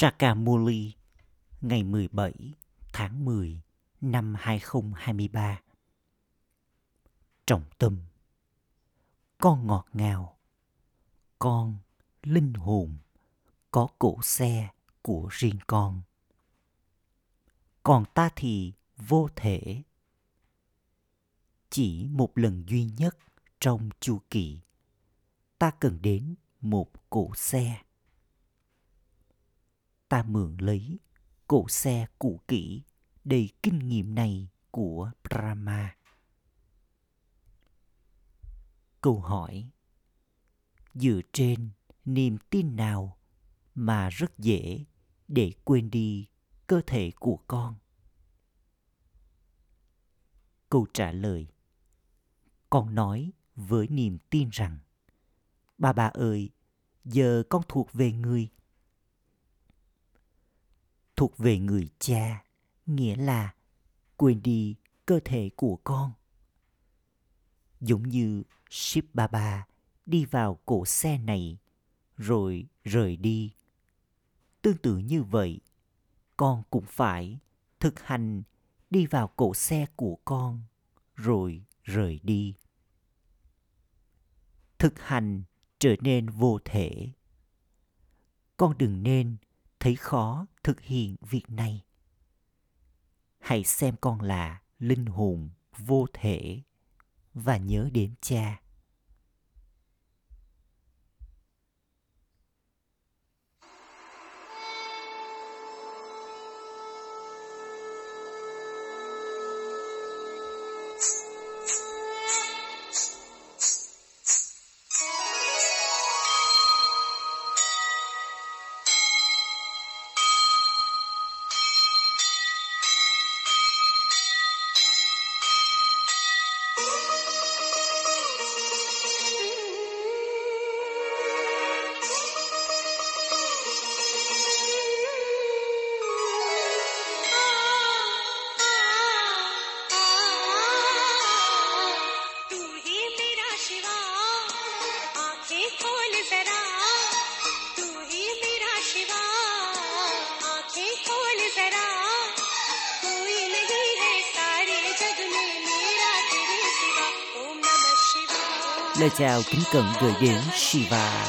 Sakamuli, ngày 17 tháng 10 năm 2023 Trọng tâm, Con ngọt ngào, Con linh hồn có cổ xe của riêng con. Còn ta thì vô thể. Chỉ một lần duy nhất trong chu kỳ, ta cần đến một cổ xe ta mượn lấy cổ xe cũ kỹ đầy kinh nghiệm này của Brahma. Câu hỏi Dựa trên niềm tin nào mà rất dễ để quên đi cơ thể của con? Câu trả lời Con nói với niềm tin rằng bà bà ơi, giờ con thuộc về người thuộc về người cha, nghĩa là quên đi cơ thể của con. Giống như ship baba đi vào cổ xe này, rồi rời đi. Tương tự như vậy, con cũng phải thực hành đi vào cổ xe của con, rồi rời đi. Thực hành trở nên vô thể. Con đừng nên thấy khó thực hiện việc này. Hãy xem con là linh hồn vô thể và nhớ đến cha. Lời chào kính cẩn gửi đến Shiva.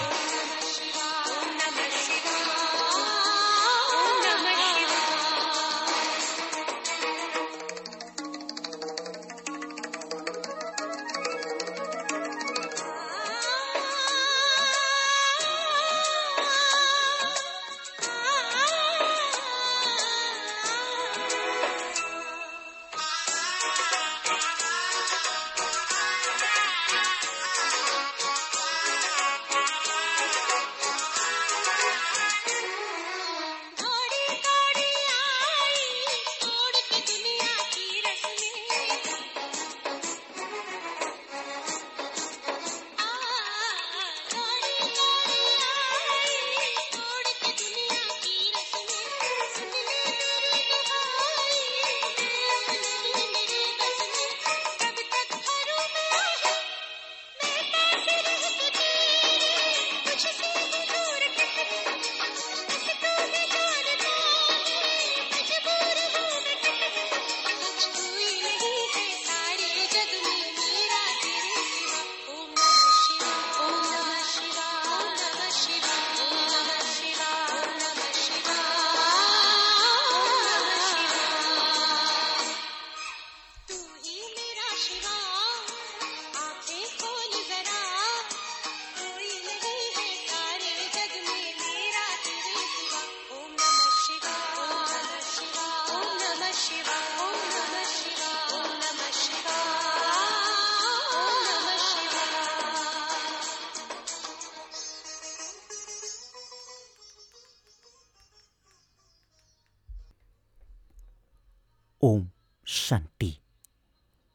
Shanti.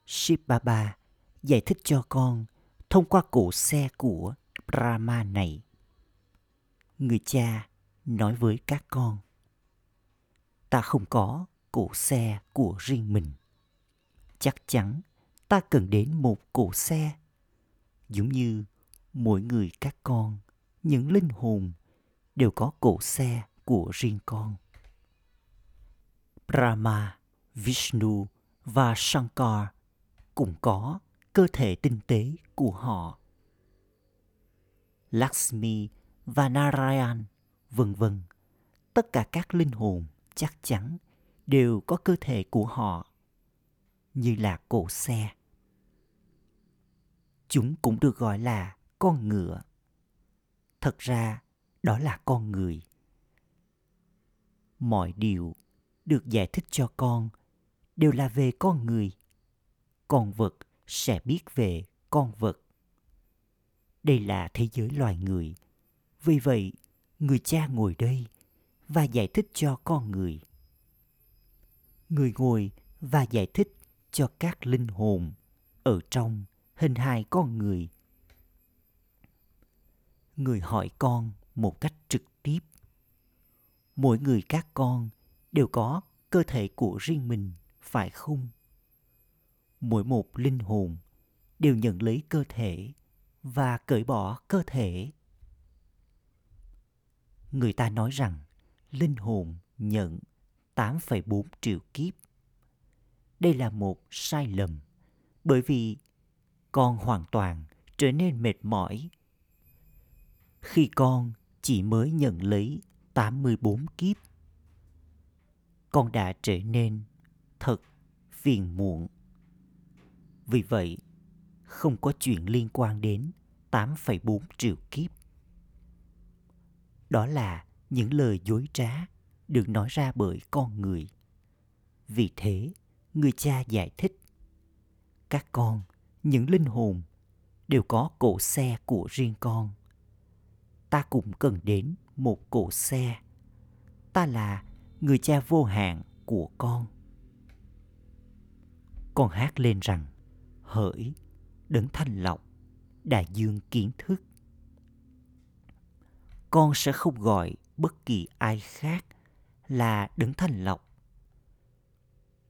Shiv Baba giải thích cho con thông qua cổ xe của Brahma này. Người cha nói với các con, ta không có cổ xe của riêng mình. Chắc chắn ta cần đến một cổ xe, giống như mỗi người các con, những linh hồn đều có cổ xe của riêng con. Brahma, Vishnu và Shankar cũng có cơ thể tinh tế của họ. Lakshmi và Narayan, vân vân, tất cả các linh hồn chắc chắn đều có cơ thể của họ như là cổ xe. Chúng cũng được gọi là con ngựa. Thật ra, đó là con người. Mọi điều được giải thích cho con đều là về con người. Con vật sẽ biết về con vật. Đây là thế giới loài người. Vì vậy, người cha ngồi đây và giải thích cho con người. Người ngồi và giải thích cho các linh hồn ở trong hình hài con người. Người hỏi con một cách trực tiếp. Mỗi người các con đều có cơ thể của riêng mình, phải không? Mỗi một linh hồn đều nhận lấy cơ thể và cởi bỏ cơ thể. Người ta nói rằng linh hồn nhận 8,4 triệu kiếp. Đây là một sai lầm bởi vì con hoàn toàn trở nên mệt mỏi khi con chỉ mới nhận lấy 84 kiếp. Con đã trở nên thật phiền muộn. Vì vậy, không có chuyện liên quan đến 8,4 triệu kiếp. Đó là những lời dối trá được nói ra bởi con người. Vì thế, người cha giải thích các con, những linh hồn đều có cổ xe của riêng con. Ta cũng cần đến một cổ xe. Ta là người cha vô hạn của con. Con hát lên rằng, hỡi, đấng thanh lọc, đại dương kiến thức. Con sẽ không gọi bất kỳ ai khác là đấng thanh lọc.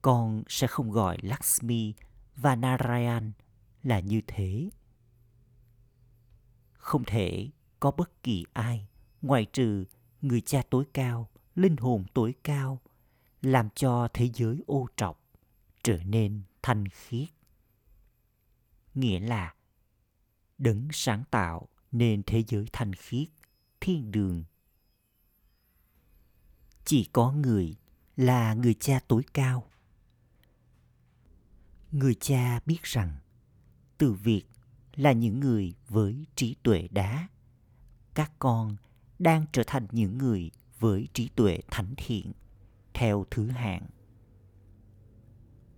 Con sẽ không gọi Lakshmi và Narayan là như thế. Không thể có bất kỳ ai ngoại trừ người cha tối cao, linh hồn tối cao, làm cho thế giới ô trọc trở nên thanh khiết. Nghĩa là đấng sáng tạo nên thế giới thanh khiết, thiên đường. Chỉ có người là người cha tối cao. Người cha biết rằng từ việc là những người với trí tuệ đá các con đang trở thành những người với trí tuệ thánh thiện theo thứ hạng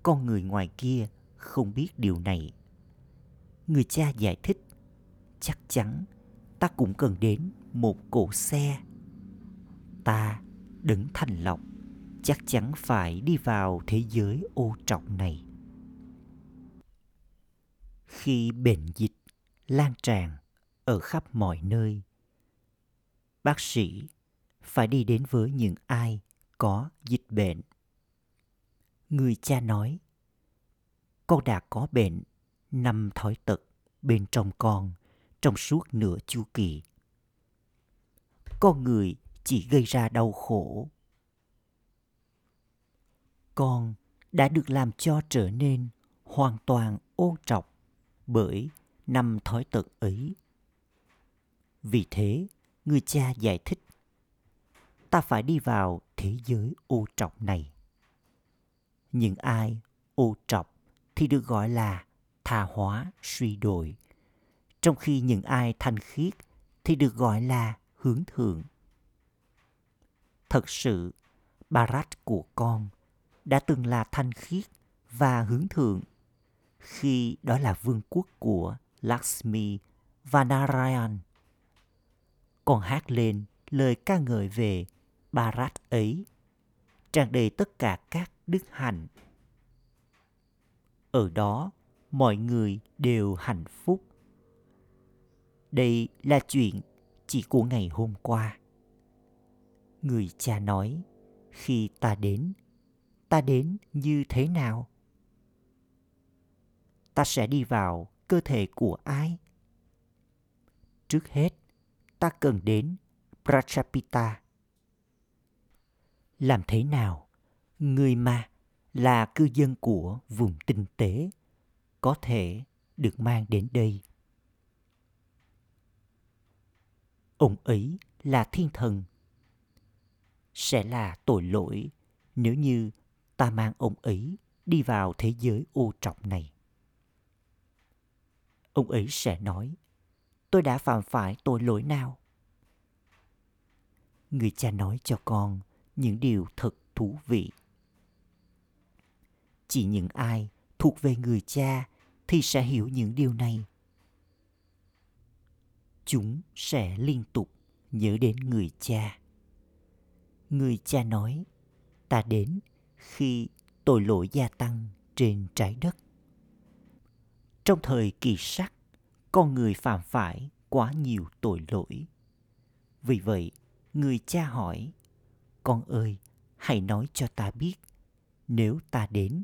con người ngoài kia không biết điều này. Người cha giải thích, chắc chắn ta cũng cần đến một cổ xe. Ta đứng thành lọc, chắc chắn phải đi vào thế giới ô trọng này. Khi bệnh dịch lan tràn ở khắp mọi nơi, bác sĩ phải đi đến với những ai có dịch bệnh người cha nói, con đã có bệnh năm thói tật bên trong con trong suốt nửa chu kỳ. Con người chỉ gây ra đau khổ. Con đã được làm cho trở nên hoàn toàn ôn trọc bởi năm thói tật ấy. Vì thế, người cha giải thích, ta phải đi vào thế giới ô trọc này những ai ô trọc thì được gọi là tha hóa suy đồi, trong khi những ai thanh khiết thì được gọi là hướng thượng. Thật sự barat của con đã từng là thanh khiết và hướng thượng. Khi đó là vương quốc của Lakshmi và Narayan. Con hát lên lời ca ngợi về Barat ấy, tràn đầy tất cả các đức hạnh. Ở đó, mọi người đều hạnh phúc. Đây là chuyện chỉ của ngày hôm qua. Người cha nói, khi ta đến, ta đến như thế nào? Ta sẽ đi vào cơ thể của ai? Trước hết, ta cần đến Prachapita. làm thế nào người mà là cư dân của vùng tinh tế có thể được mang đến đây. Ông ấy là thiên thần, sẽ là tội lỗi nếu như ta mang ông ấy đi vào thế giới ô trọng này. Ông ấy sẽ nói, tôi đã phạm phải tội lỗi nào? Người cha nói cho con những điều thật thú vị chỉ những ai thuộc về người cha thì sẽ hiểu những điều này. Chúng sẽ liên tục nhớ đến người cha. Người cha nói, ta đến khi tội lỗi gia tăng trên trái đất. Trong thời kỳ sắc con người phạm phải quá nhiều tội lỗi. Vì vậy, người cha hỏi, con ơi, hãy nói cho ta biết, nếu ta đến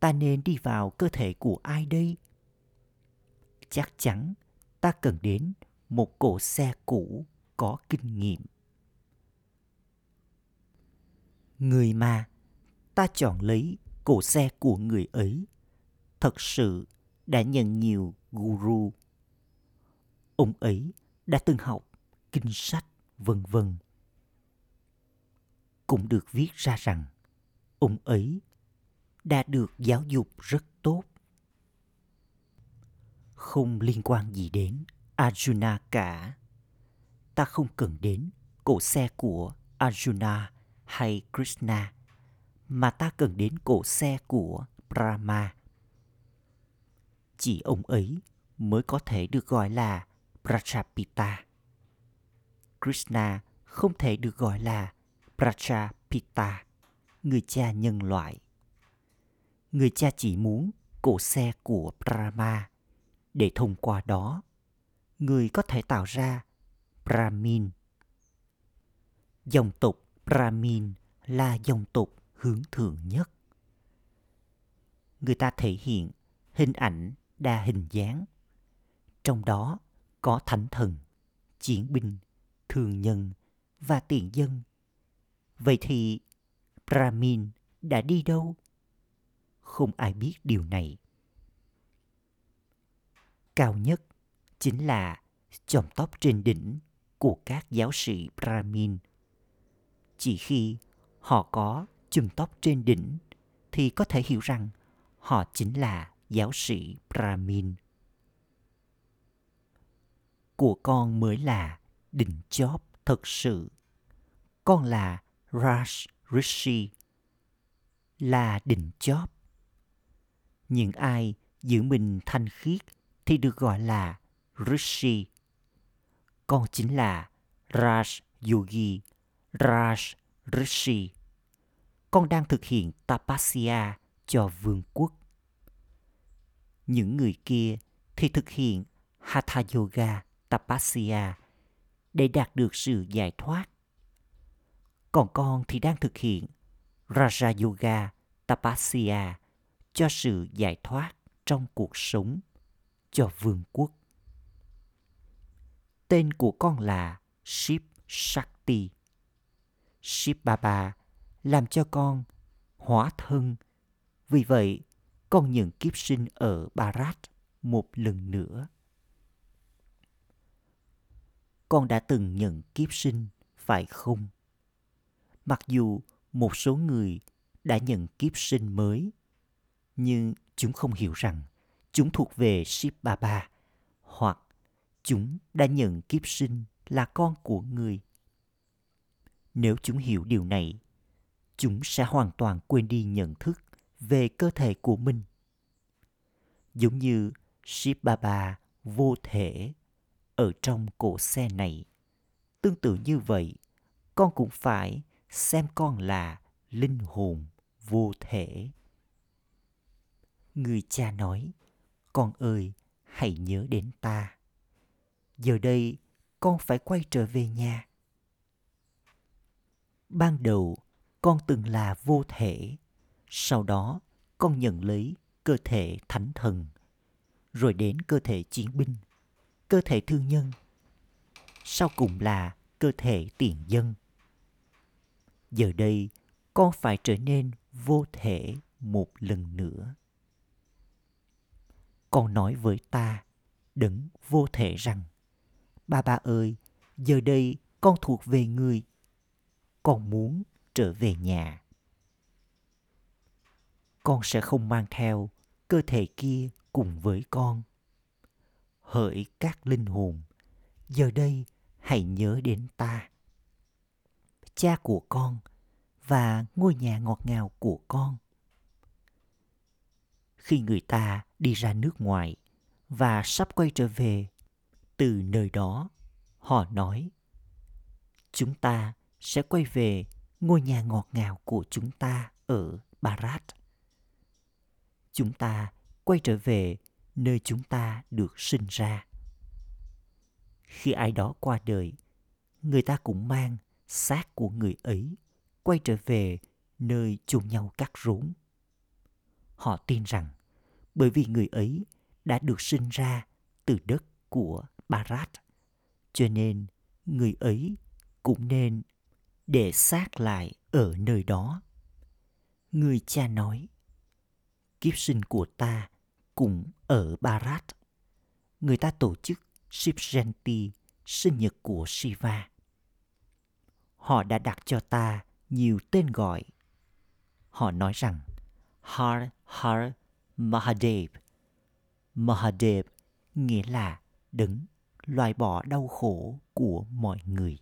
ta nên đi vào cơ thể của ai đây? Chắc chắn ta cần đến một cỗ xe cũ có kinh nghiệm. Người mà ta chọn lấy cỗ xe của người ấy thật sự đã nhận nhiều guru. Ông ấy đã từng học kinh sách, vân vân. Cũng được viết ra rằng ông ấy đã được giáo dục rất tốt. Không liên quan gì đến arjuna cả. Ta không cần đến cổ xe của arjuna hay krishna, mà ta cần đến cổ xe của brahma. Chỉ ông ấy mới có thể được gọi là prajapita krishna không thể được gọi là prajapita người cha nhân loại người cha chỉ muốn cổ xe của Brahma để thông qua đó người có thể tạo ra Brahmin. Dòng tộc Brahmin là dòng tộc hướng thượng nhất. Người ta thể hiện hình ảnh đa hình dáng. Trong đó có thánh thần, chiến binh, thường nhân và tiền dân. Vậy thì Brahmin đã đi đâu? Không ai biết điều này. Cao nhất chính là chòm tóc trên đỉnh của các giáo sĩ Brahmin. Chỉ khi họ có chùm tóc trên đỉnh thì có thể hiểu rằng họ chính là giáo sĩ Brahmin. Của con mới là đỉnh chóp thật sự. Con là Raj Rishi, là đỉnh chóp những ai giữ mình thanh khiết thì được gọi là Rishi. Con chính là Raj Yogi, Raj Rishi. Con đang thực hiện Tapasya cho vương quốc. Những người kia thì thực hiện Hatha Yoga Tapasya để đạt được sự giải thoát. Còn con thì đang thực hiện Raja Yoga Tapasya cho sự giải thoát trong cuộc sống cho vương quốc. Tên của con là Ship Shakti. Ship Baba làm cho con hóa thân. Vì vậy, con nhận kiếp sinh ở Bharat một lần nữa. Con đã từng nhận kiếp sinh, phải không? Mặc dù một số người đã nhận kiếp sinh mới nhưng chúng không hiểu rằng chúng thuộc về Shiv Baba hoặc chúng đã nhận kiếp sinh là con của người. Nếu chúng hiểu điều này, chúng sẽ hoàn toàn quên đi nhận thức về cơ thể của mình. Giống như Shiv Baba vô thể ở trong cổ xe này. Tương tự như vậy, con cũng phải xem con là linh hồn vô thể người cha nói, con ơi, hãy nhớ đến ta. Giờ đây con phải quay trở về nhà. Ban đầu, con từng là vô thể. Sau đó, con nhận lấy cơ thể thánh thần, rồi đến cơ thể chiến binh, cơ thể thương nhân, sau cùng là cơ thể tiền dân. Giờ đây, con phải trở nên vô thể một lần nữa con nói với ta, đấng vô thể rằng, ba ba ơi, giờ đây con thuộc về người. Con muốn trở về nhà. Con sẽ không mang theo cơ thể kia cùng với con. Hỡi các linh hồn, giờ đây hãy nhớ đến ta. Cha của con và ngôi nhà ngọt ngào của con khi người ta đi ra nước ngoài và sắp quay trở về. Từ nơi đó, họ nói, chúng ta sẽ quay về ngôi nhà ngọt ngào của chúng ta ở barat. Chúng ta quay trở về nơi chúng ta được sinh ra. Khi ai đó qua đời, người ta cũng mang xác của người ấy quay trở về nơi chôn nhau cắt rốn họ tin rằng bởi vì người ấy đã được sinh ra từ đất của Barat, cho nên người ấy cũng nên để xác lại ở nơi đó. Người cha nói, kiếp sinh của ta cũng ở Barat. Người ta tổ chức Shiv Jayanti, sinh nhật của Shiva. Họ đã đặt cho ta nhiều tên gọi. Họ nói rằng Har Har Mahadev. Mahadev nghĩa là đứng loại bỏ đau khổ của mọi người.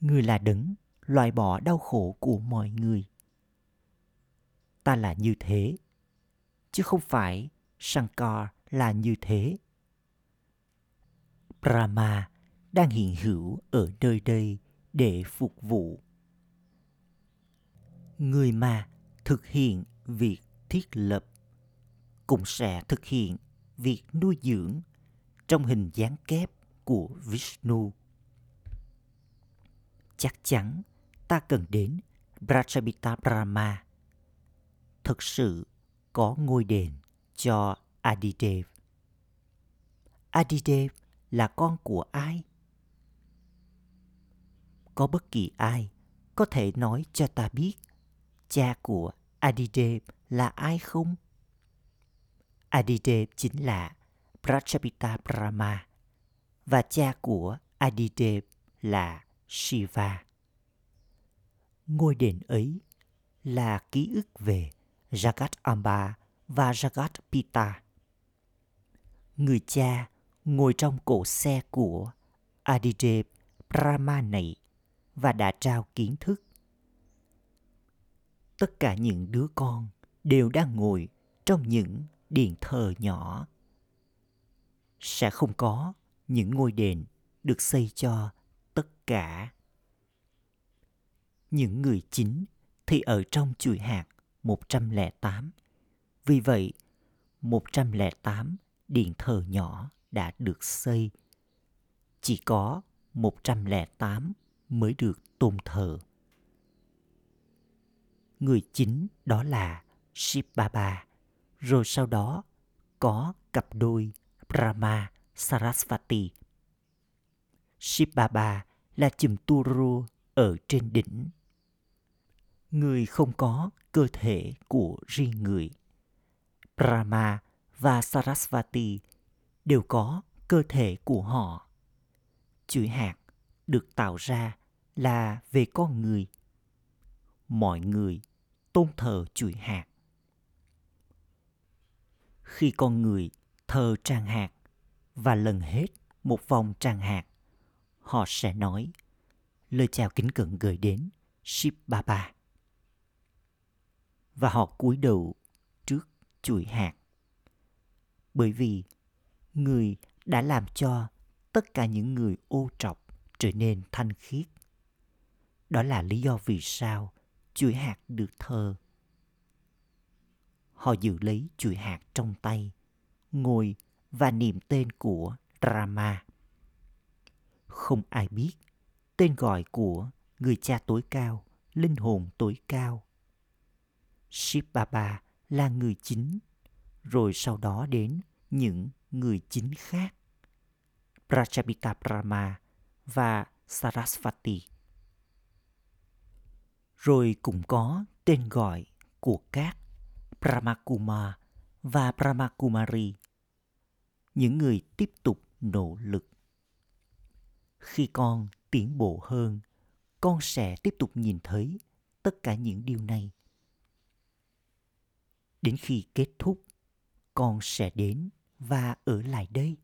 Người là đứng loại bỏ đau khổ của mọi người. Ta là như thế, chứ không phải Shankar là như thế. Brahma đang hiện hữu ở nơi đây để phục vụ. Người mà thực hiện việc thiết lập, cũng sẽ thực hiện việc nuôi dưỡng trong hình dáng kép của Vishnu. Chắc chắn ta cần đến Prajapita Brahma. Thực sự có ngôi đền cho Adidev. Adidev là con của ai? Có bất kỳ ai có thể nói cho ta biết cha của Adidev là ai không? Adidev chính là Prajapita Brahma và cha của Adidev là Shiva. Ngôi đền ấy là ký ức về Jagat Amba và Jagat Pita. Người cha ngồi trong cổ xe của Adidev Brahma này và đã trao kiến thức tất cả những đứa con đều đang ngồi trong những điện thờ nhỏ sẽ không có những ngôi đền được xây cho tất cả những người chính thì ở trong chuỗi hạt 108. Vì vậy, 108 điện thờ nhỏ đã được xây. Chỉ có 108 mới được tôn thờ người chính đó là Shiv Baba, rồi sau đó có cặp đôi Brahma Sarasvati. Shiv Baba là chùm Turu ở trên đỉnh. Người không có cơ thể của riêng người. Brahma và Sarasvati đều có cơ thể của họ. Chuỗi hạt được tạo ra là về con người. Mọi người tôn thờ chuỗi hạt. Khi con người thờ tràng hạt và lần hết một vòng tràng hạt, họ sẽ nói lời chào kính cẩn gửi đến ship Baba. Và họ cúi đầu trước chuỗi hạt. Bởi vì người đã làm cho tất cả những người ô trọc trở nên thanh khiết. Đó là lý do vì sao chuỗi hạt được thờ. Họ giữ lấy chuỗi hạt trong tay, ngồi và niệm tên của Rama. Không ai biết tên gọi của người cha tối cao, linh hồn tối cao. Shiv Baba là người chính, rồi sau đó đến những người chính khác. Prajapita Brahma và Sarasvati rồi cũng có tên gọi của các Brahmakuma và Brahmakumari, những người tiếp tục nỗ lực. Khi con tiến bộ hơn, con sẽ tiếp tục nhìn thấy tất cả những điều này. Đến khi kết thúc, con sẽ đến và ở lại đây.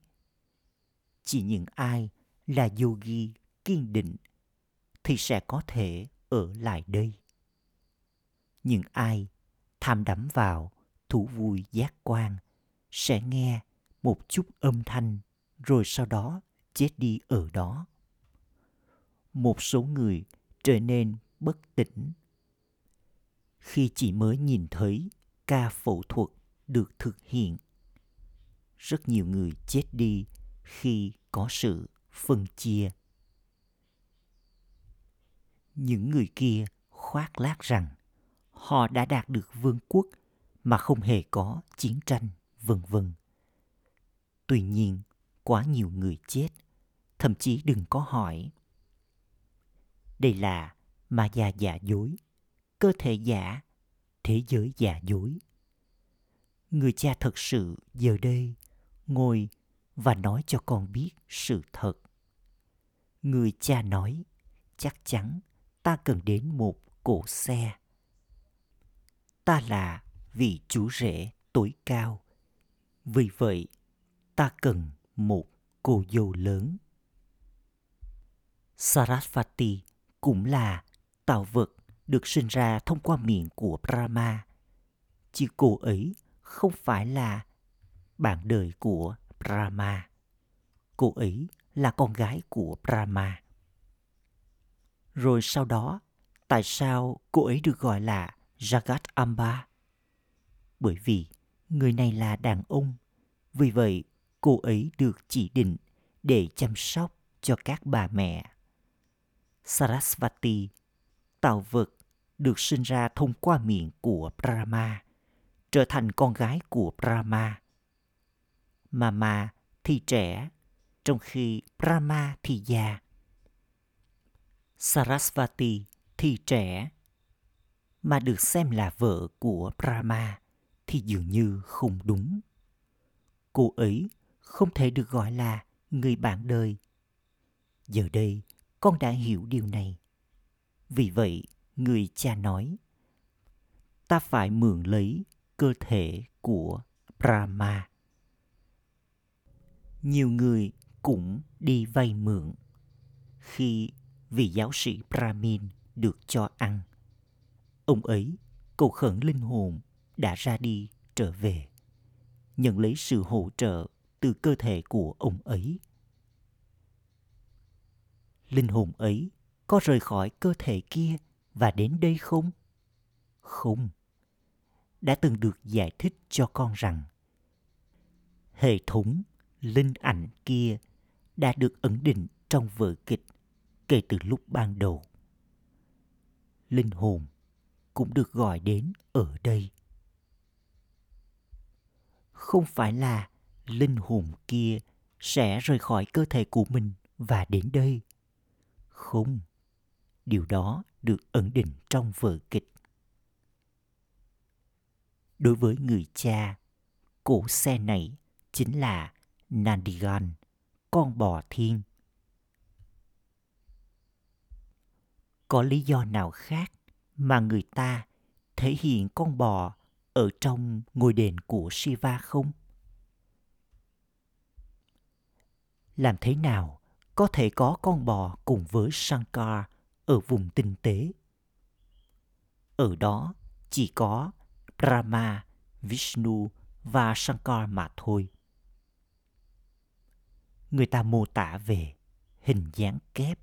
Chỉ những ai là yogi kiên định thì sẽ có thể ở lại đây. Những ai tham đắm vào thú vui giác quan sẽ nghe một chút âm thanh rồi sau đó chết đi ở đó. Một số người trở nên bất tỉnh khi chỉ mới nhìn thấy ca phẫu thuật được thực hiện. Rất nhiều người chết đi khi có sự phân chia. Những người kia khoác lác rằng họ đã đạt được vương quốc mà không hề có chiến tranh, vân vân. Tuy nhiên, quá nhiều người chết, thậm chí đừng có hỏi. Đây là ma già giả dối, cơ thể giả, thế giới giả dối. Người cha thật sự giờ đây ngồi và nói cho con biết sự thật. Người cha nói, chắc chắn ta cần đến một cổ xe. Ta là vị chủ rể tối cao. Vì vậy, ta cần một cô dâu lớn. Sarasvati cũng là tạo vật được sinh ra thông qua miệng của Brahma. chỉ cô ấy không phải là bạn đời của Brahma. Cô ấy là con gái của Brahma. Rồi sau đó, tại sao cô ấy được gọi là Jagat Amba? Bởi vì người này là đàn ông, vì vậy cô ấy được chỉ định để chăm sóc cho các bà mẹ. Sarasvati, tạo vật được sinh ra thông qua miệng của Brahma, trở thành con gái của Brahma. Mama thì trẻ, trong khi Brahma thì già. Sarasvati thì trẻ, mà được xem là vợ của Brahma thì dường như không đúng. Cô ấy không thể được gọi là người bạn đời. Giờ đây, con đã hiểu điều này. Vì vậy, người cha nói, ta phải mượn lấy cơ thể của Brahma. Nhiều người cũng đi vay mượn. Khi vị giáo sĩ Brahmin được cho ăn, ông ấy cầu khẩn linh hồn đã ra đi trở về, nhận lấy sự hỗ trợ từ cơ thể của ông ấy. Linh hồn ấy có rời khỏi cơ thể kia và đến đây không? Không. Đã từng được giải thích cho con rằng hệ thống linh ảnh kia đã được ẩn định trong vở kịch kể từ lúc ban đầu. Linh hồn cũng được gọi đến ở đây. Không phải là linh hồn kia sẽ rời khỏi cơ thể của mình và đến đây. Không, điều đó được ẩn định trong vở kịch. Đối với người cha, cổ xe này chính là Nandigan, con bò thiên. Có lý do nào khác mà người ta thể hiện con bò ở trong ngôi đền của Shiva không? Làm thế nào có thể có con bò cùng với Shankar ở vùng tinh tế? Ở đó chỉ có Brahma, Vishnu và Shankar mà thôi người ta mô tả về hình dáng kép.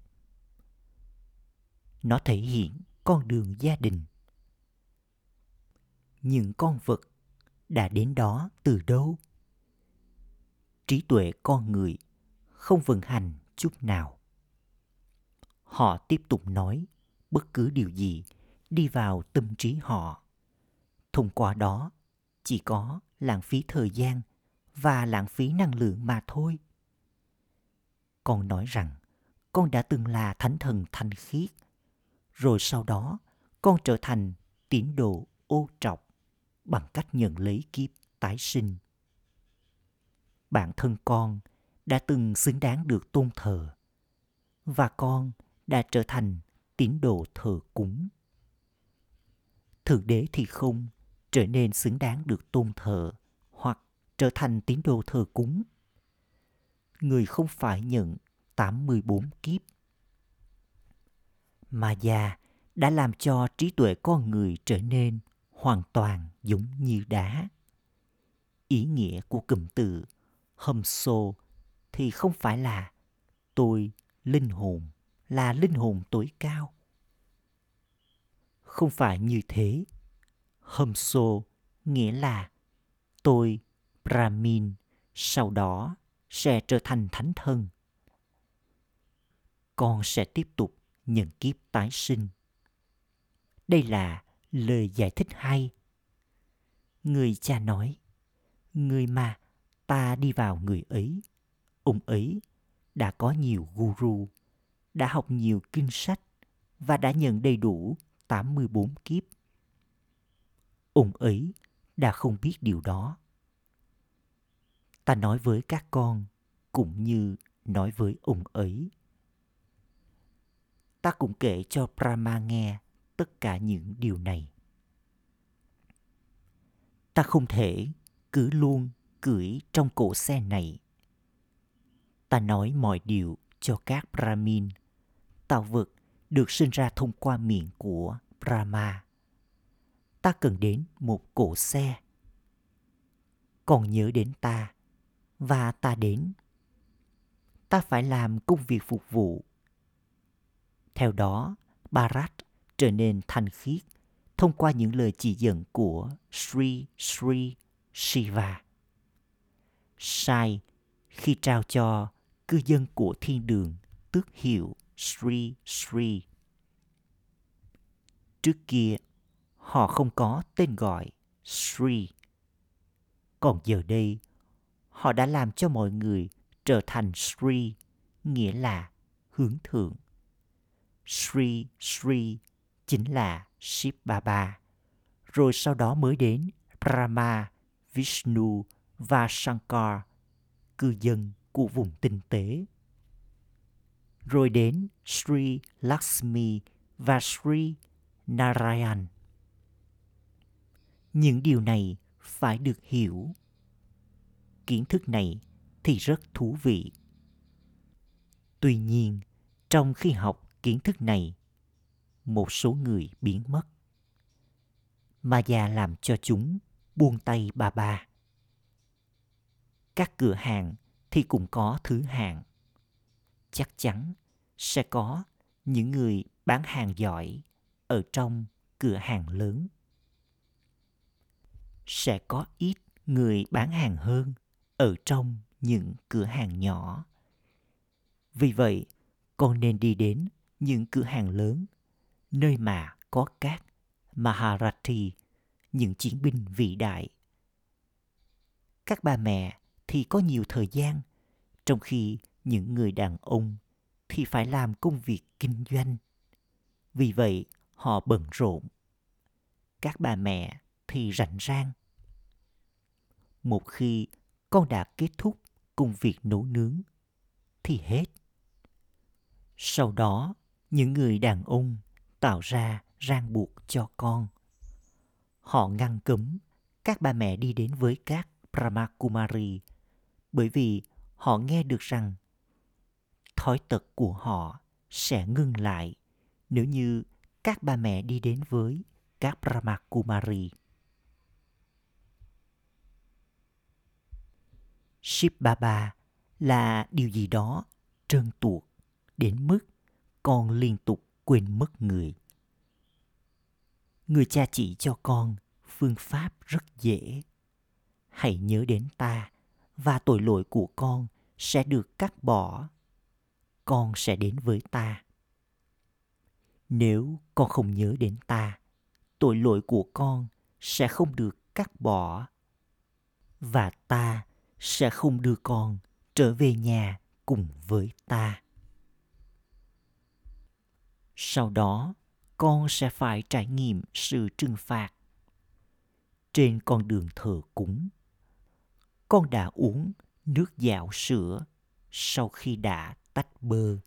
Nó thể hiện con đường gia đình. Những con vật đã đến đó từ đâu? Trí tuệ con người không vận hành chút nào. Họ tiếp tục nói bất cứ điều gì đi vào tâm trí họ. Thông qua đó, chỉ có lãng phí thời gian và lãng phí năng lượng mà thôi con nói rằng con đã từng là thánh thần thanh khiết rồi sau đó, con trở thành tín đồ ô trọc bằng cách nhận lấy kiếp tái sinh. Bản thân con đã từng xứng đáng được tôn thờ và con đã trở thành tín đồ thờ cúng. Thượng đế thì không trở nên xứng đáng được tôn thờ hoặc trở thành tín đồ thờ cúng. Người không phải nhận 84 kiếp. Mà già đã làm cho trí tuệ con người trở nên hoàn toàn giống như đá. Ý nghĩa của cụm từ hâm xô thì không phải là tôi linh hồn, là linh hồn tối cao. Không phải như thế. Hâm xô nghĩa là tôi, brahmin, sau đó sẽ trở thành thánh thân. Con sẽ tiếp tục nhận kiếp tái sinh đây là lời giải thích hay người cha nói người mà ta đi vào người ấy ông ấy đã có nhiều guru, đã học nhiều kinh sách và đã nhận đầy đủ 84 kiếp. Ông ấy đã không biết điều đó. Ta nói với các con cũng như nói với ông ấy. Ta cũng kể cho Brahma nghe tất cả những điều này. Ta không thể cứ luôn cưỡi trong cổ xe này ta nói mọi điều cho các Brahmin. Tạo vật được sinh ra thông qua miệng của Brahma. Ta cần đến một cổ xe. Còn nhớ đến ta và ta đến. Ta phải làm công việc phục vụ. Theo đó, Bharat trở nên thanh khiết thông qua những lời chỉ dẫn của Sri Sri Shiva. Sai khi trao cho cư dân của thiên đường tước hiệu Sri Sri. Trước kia, họ không có tên gọi Sri. Còn giờ đây, họ đã làm cho mọi người trở thành Sri, nghĩa là hướng thượng. Sri Sri chính là Shiv Baba. Rồi sau đó mới đến Brahma, Vishnu và Shankar, cư dân của vùng tinh tế. Rồi đến Sri Lakshmi và Sri Narayan. Những điều này phải được hiểu. Kiến thức này thì rất thú vị. Tuy nhiên, trong khi học kiến thức này, một số người biến mất. Mà già làm cho chúng buông tay bà bà. Các cửa hàng thì cũng có thứ hàng. Chắc chắn sẽ có những người bán hàng giỏi ở trong cửa hàng lớn. Sẽ có ít người bán hàng hơn ở trong những cửa hàng nhỏ. Vì vậy, con nên đi đến những cửa hàng lớn nơi mà có các Maharathi, những chiến binh vĩ đại. Các bà mẹ thì có nhiều thời gian trong khi những người đàn ông thì phải làm công việc kinh doanh. Vì vậy họ bận rộn. Các bà mẹ thì rảnh rang. Một khi con đã kết thúc công việc nấu nướng thì hết. Sau đó những người đàn ông tạo ra ràng buộc cho con họ ngăn cấm các bà mẹ đi đến với các brahmakumari bởi vì họ nghe được rằng thói tật của họ sẽ ngưng lại nếu như các bà mẹ đi đến với các Brahma Kumari. Shiv Baba là điều gì đó trơn tuột đến mức con liên tục quên mất người. Người cha chỉ cho con phương pháp rất dễ. Hãy nhớ đến ta và tội lỗi của con sẽ được cắt bỏ con sẽ đến với ta nếu con không nhớ đến ta, tội lỗi của con sẽ không được cắt bỏ và ta sẽ không đưa con trở về nhà cùng với ta sau đó, con sẽ phải trải nghiệm sự trừng phạt. Trên con đường thờ cúng, con đã uống nước dạo sữa sau khi đã tách bơ.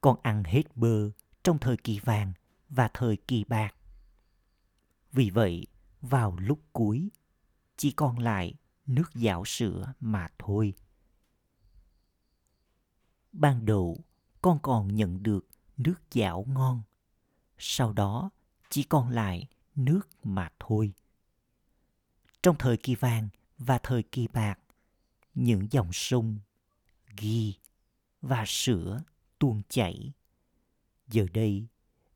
Con ăn hết bơ trong thời kỳ vàng và thời kỳ bạc. Vì vậy, vào lúc cuối, chỉ còn lại nước dạo sữa mà thôi. Ban đầu con còn nhận được nước dạo ngon. Sau đó, chỉ còn lại nước mà thôi. Trong thời kỳ vàng và thời kỳ bạc, những dòng sông, ghi và sữa tuôn chảy. Giờ đây,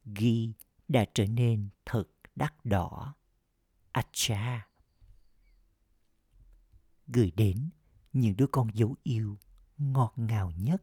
ghi đã trở nên thật đắt đỏ. Acha. Gửi đến những đứa con dấu yêu ngọt ngào nhất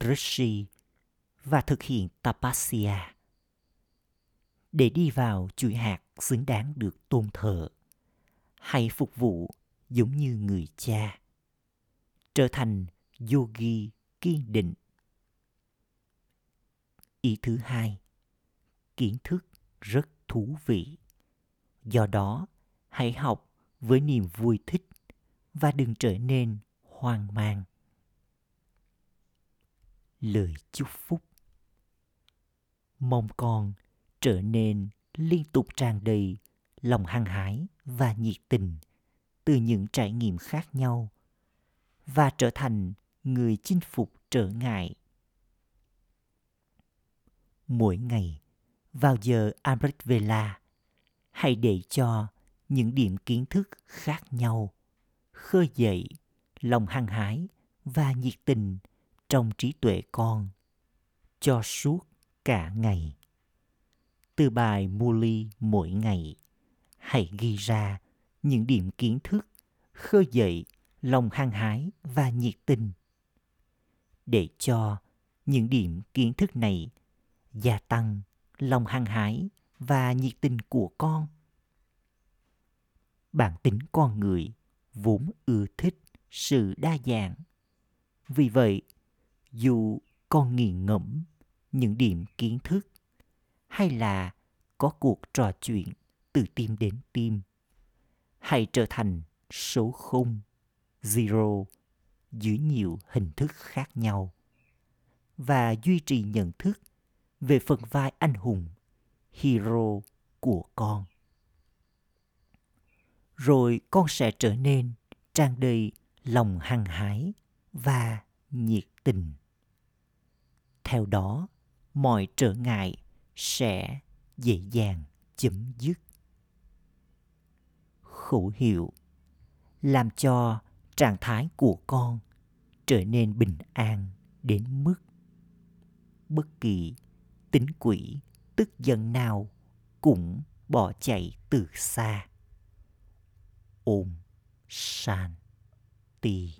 rishi và thực hiện tapasya để đi vào chuỗi hạt xứng đáng được tôn thờ hay phục vụ giống như người cha, trở thành yogi kiên định. Ý thứ hai, kiến thức rất thú vị. Do đó, hãy học với niềm vui thích và đừng trở nên hoang mang lời chúc phúc. Mong con trở nên liên tục tràn đầy lòng hăng hái và nhiệt tình từ những trải nghiệm khác nhau và trở thành người chinh phục trở ngại. Mỗi ngày, vào giờ Amrit Vela hãy để cho những điểm kiến thức khác nhau khơi dậy lòng hăng hái và nhiệt tình trong trí tuệ con, cho suốt cả ngày. Từ bài Muli mỗi ngày, hãy ghi ra những điểm kiến thức, khơi dậy lòng hăng hái và nhiệt tình. Để cho những điểm kiến thức này gia tăng lòng hăng hái và nhiệt tình của con. Bản tính con người vốn ưa thích sự đa dạng. Vì vậy dù con nghiền ngẫm những điểm kiến thức hay là có cuộc trò chuyện từ tim đến tim hay trở thành số không, zero dưới nhiều hình thức khác nhau và duy trì nhận thức về phần vai anh hùng, hero của con. Rồi con sẽ trở nên tràn đầy lòng hăng hái và nhiệt tình. Theo đó, mọi trở ngại sẽ dễ dàng chấm dứt. Khẩu hiệu làm cho trạng thái của con trở nên bình an đến mức bất kỳ tính quỷ, tức giận nào cũng bỏ chạy từ xa. Ôm san ti.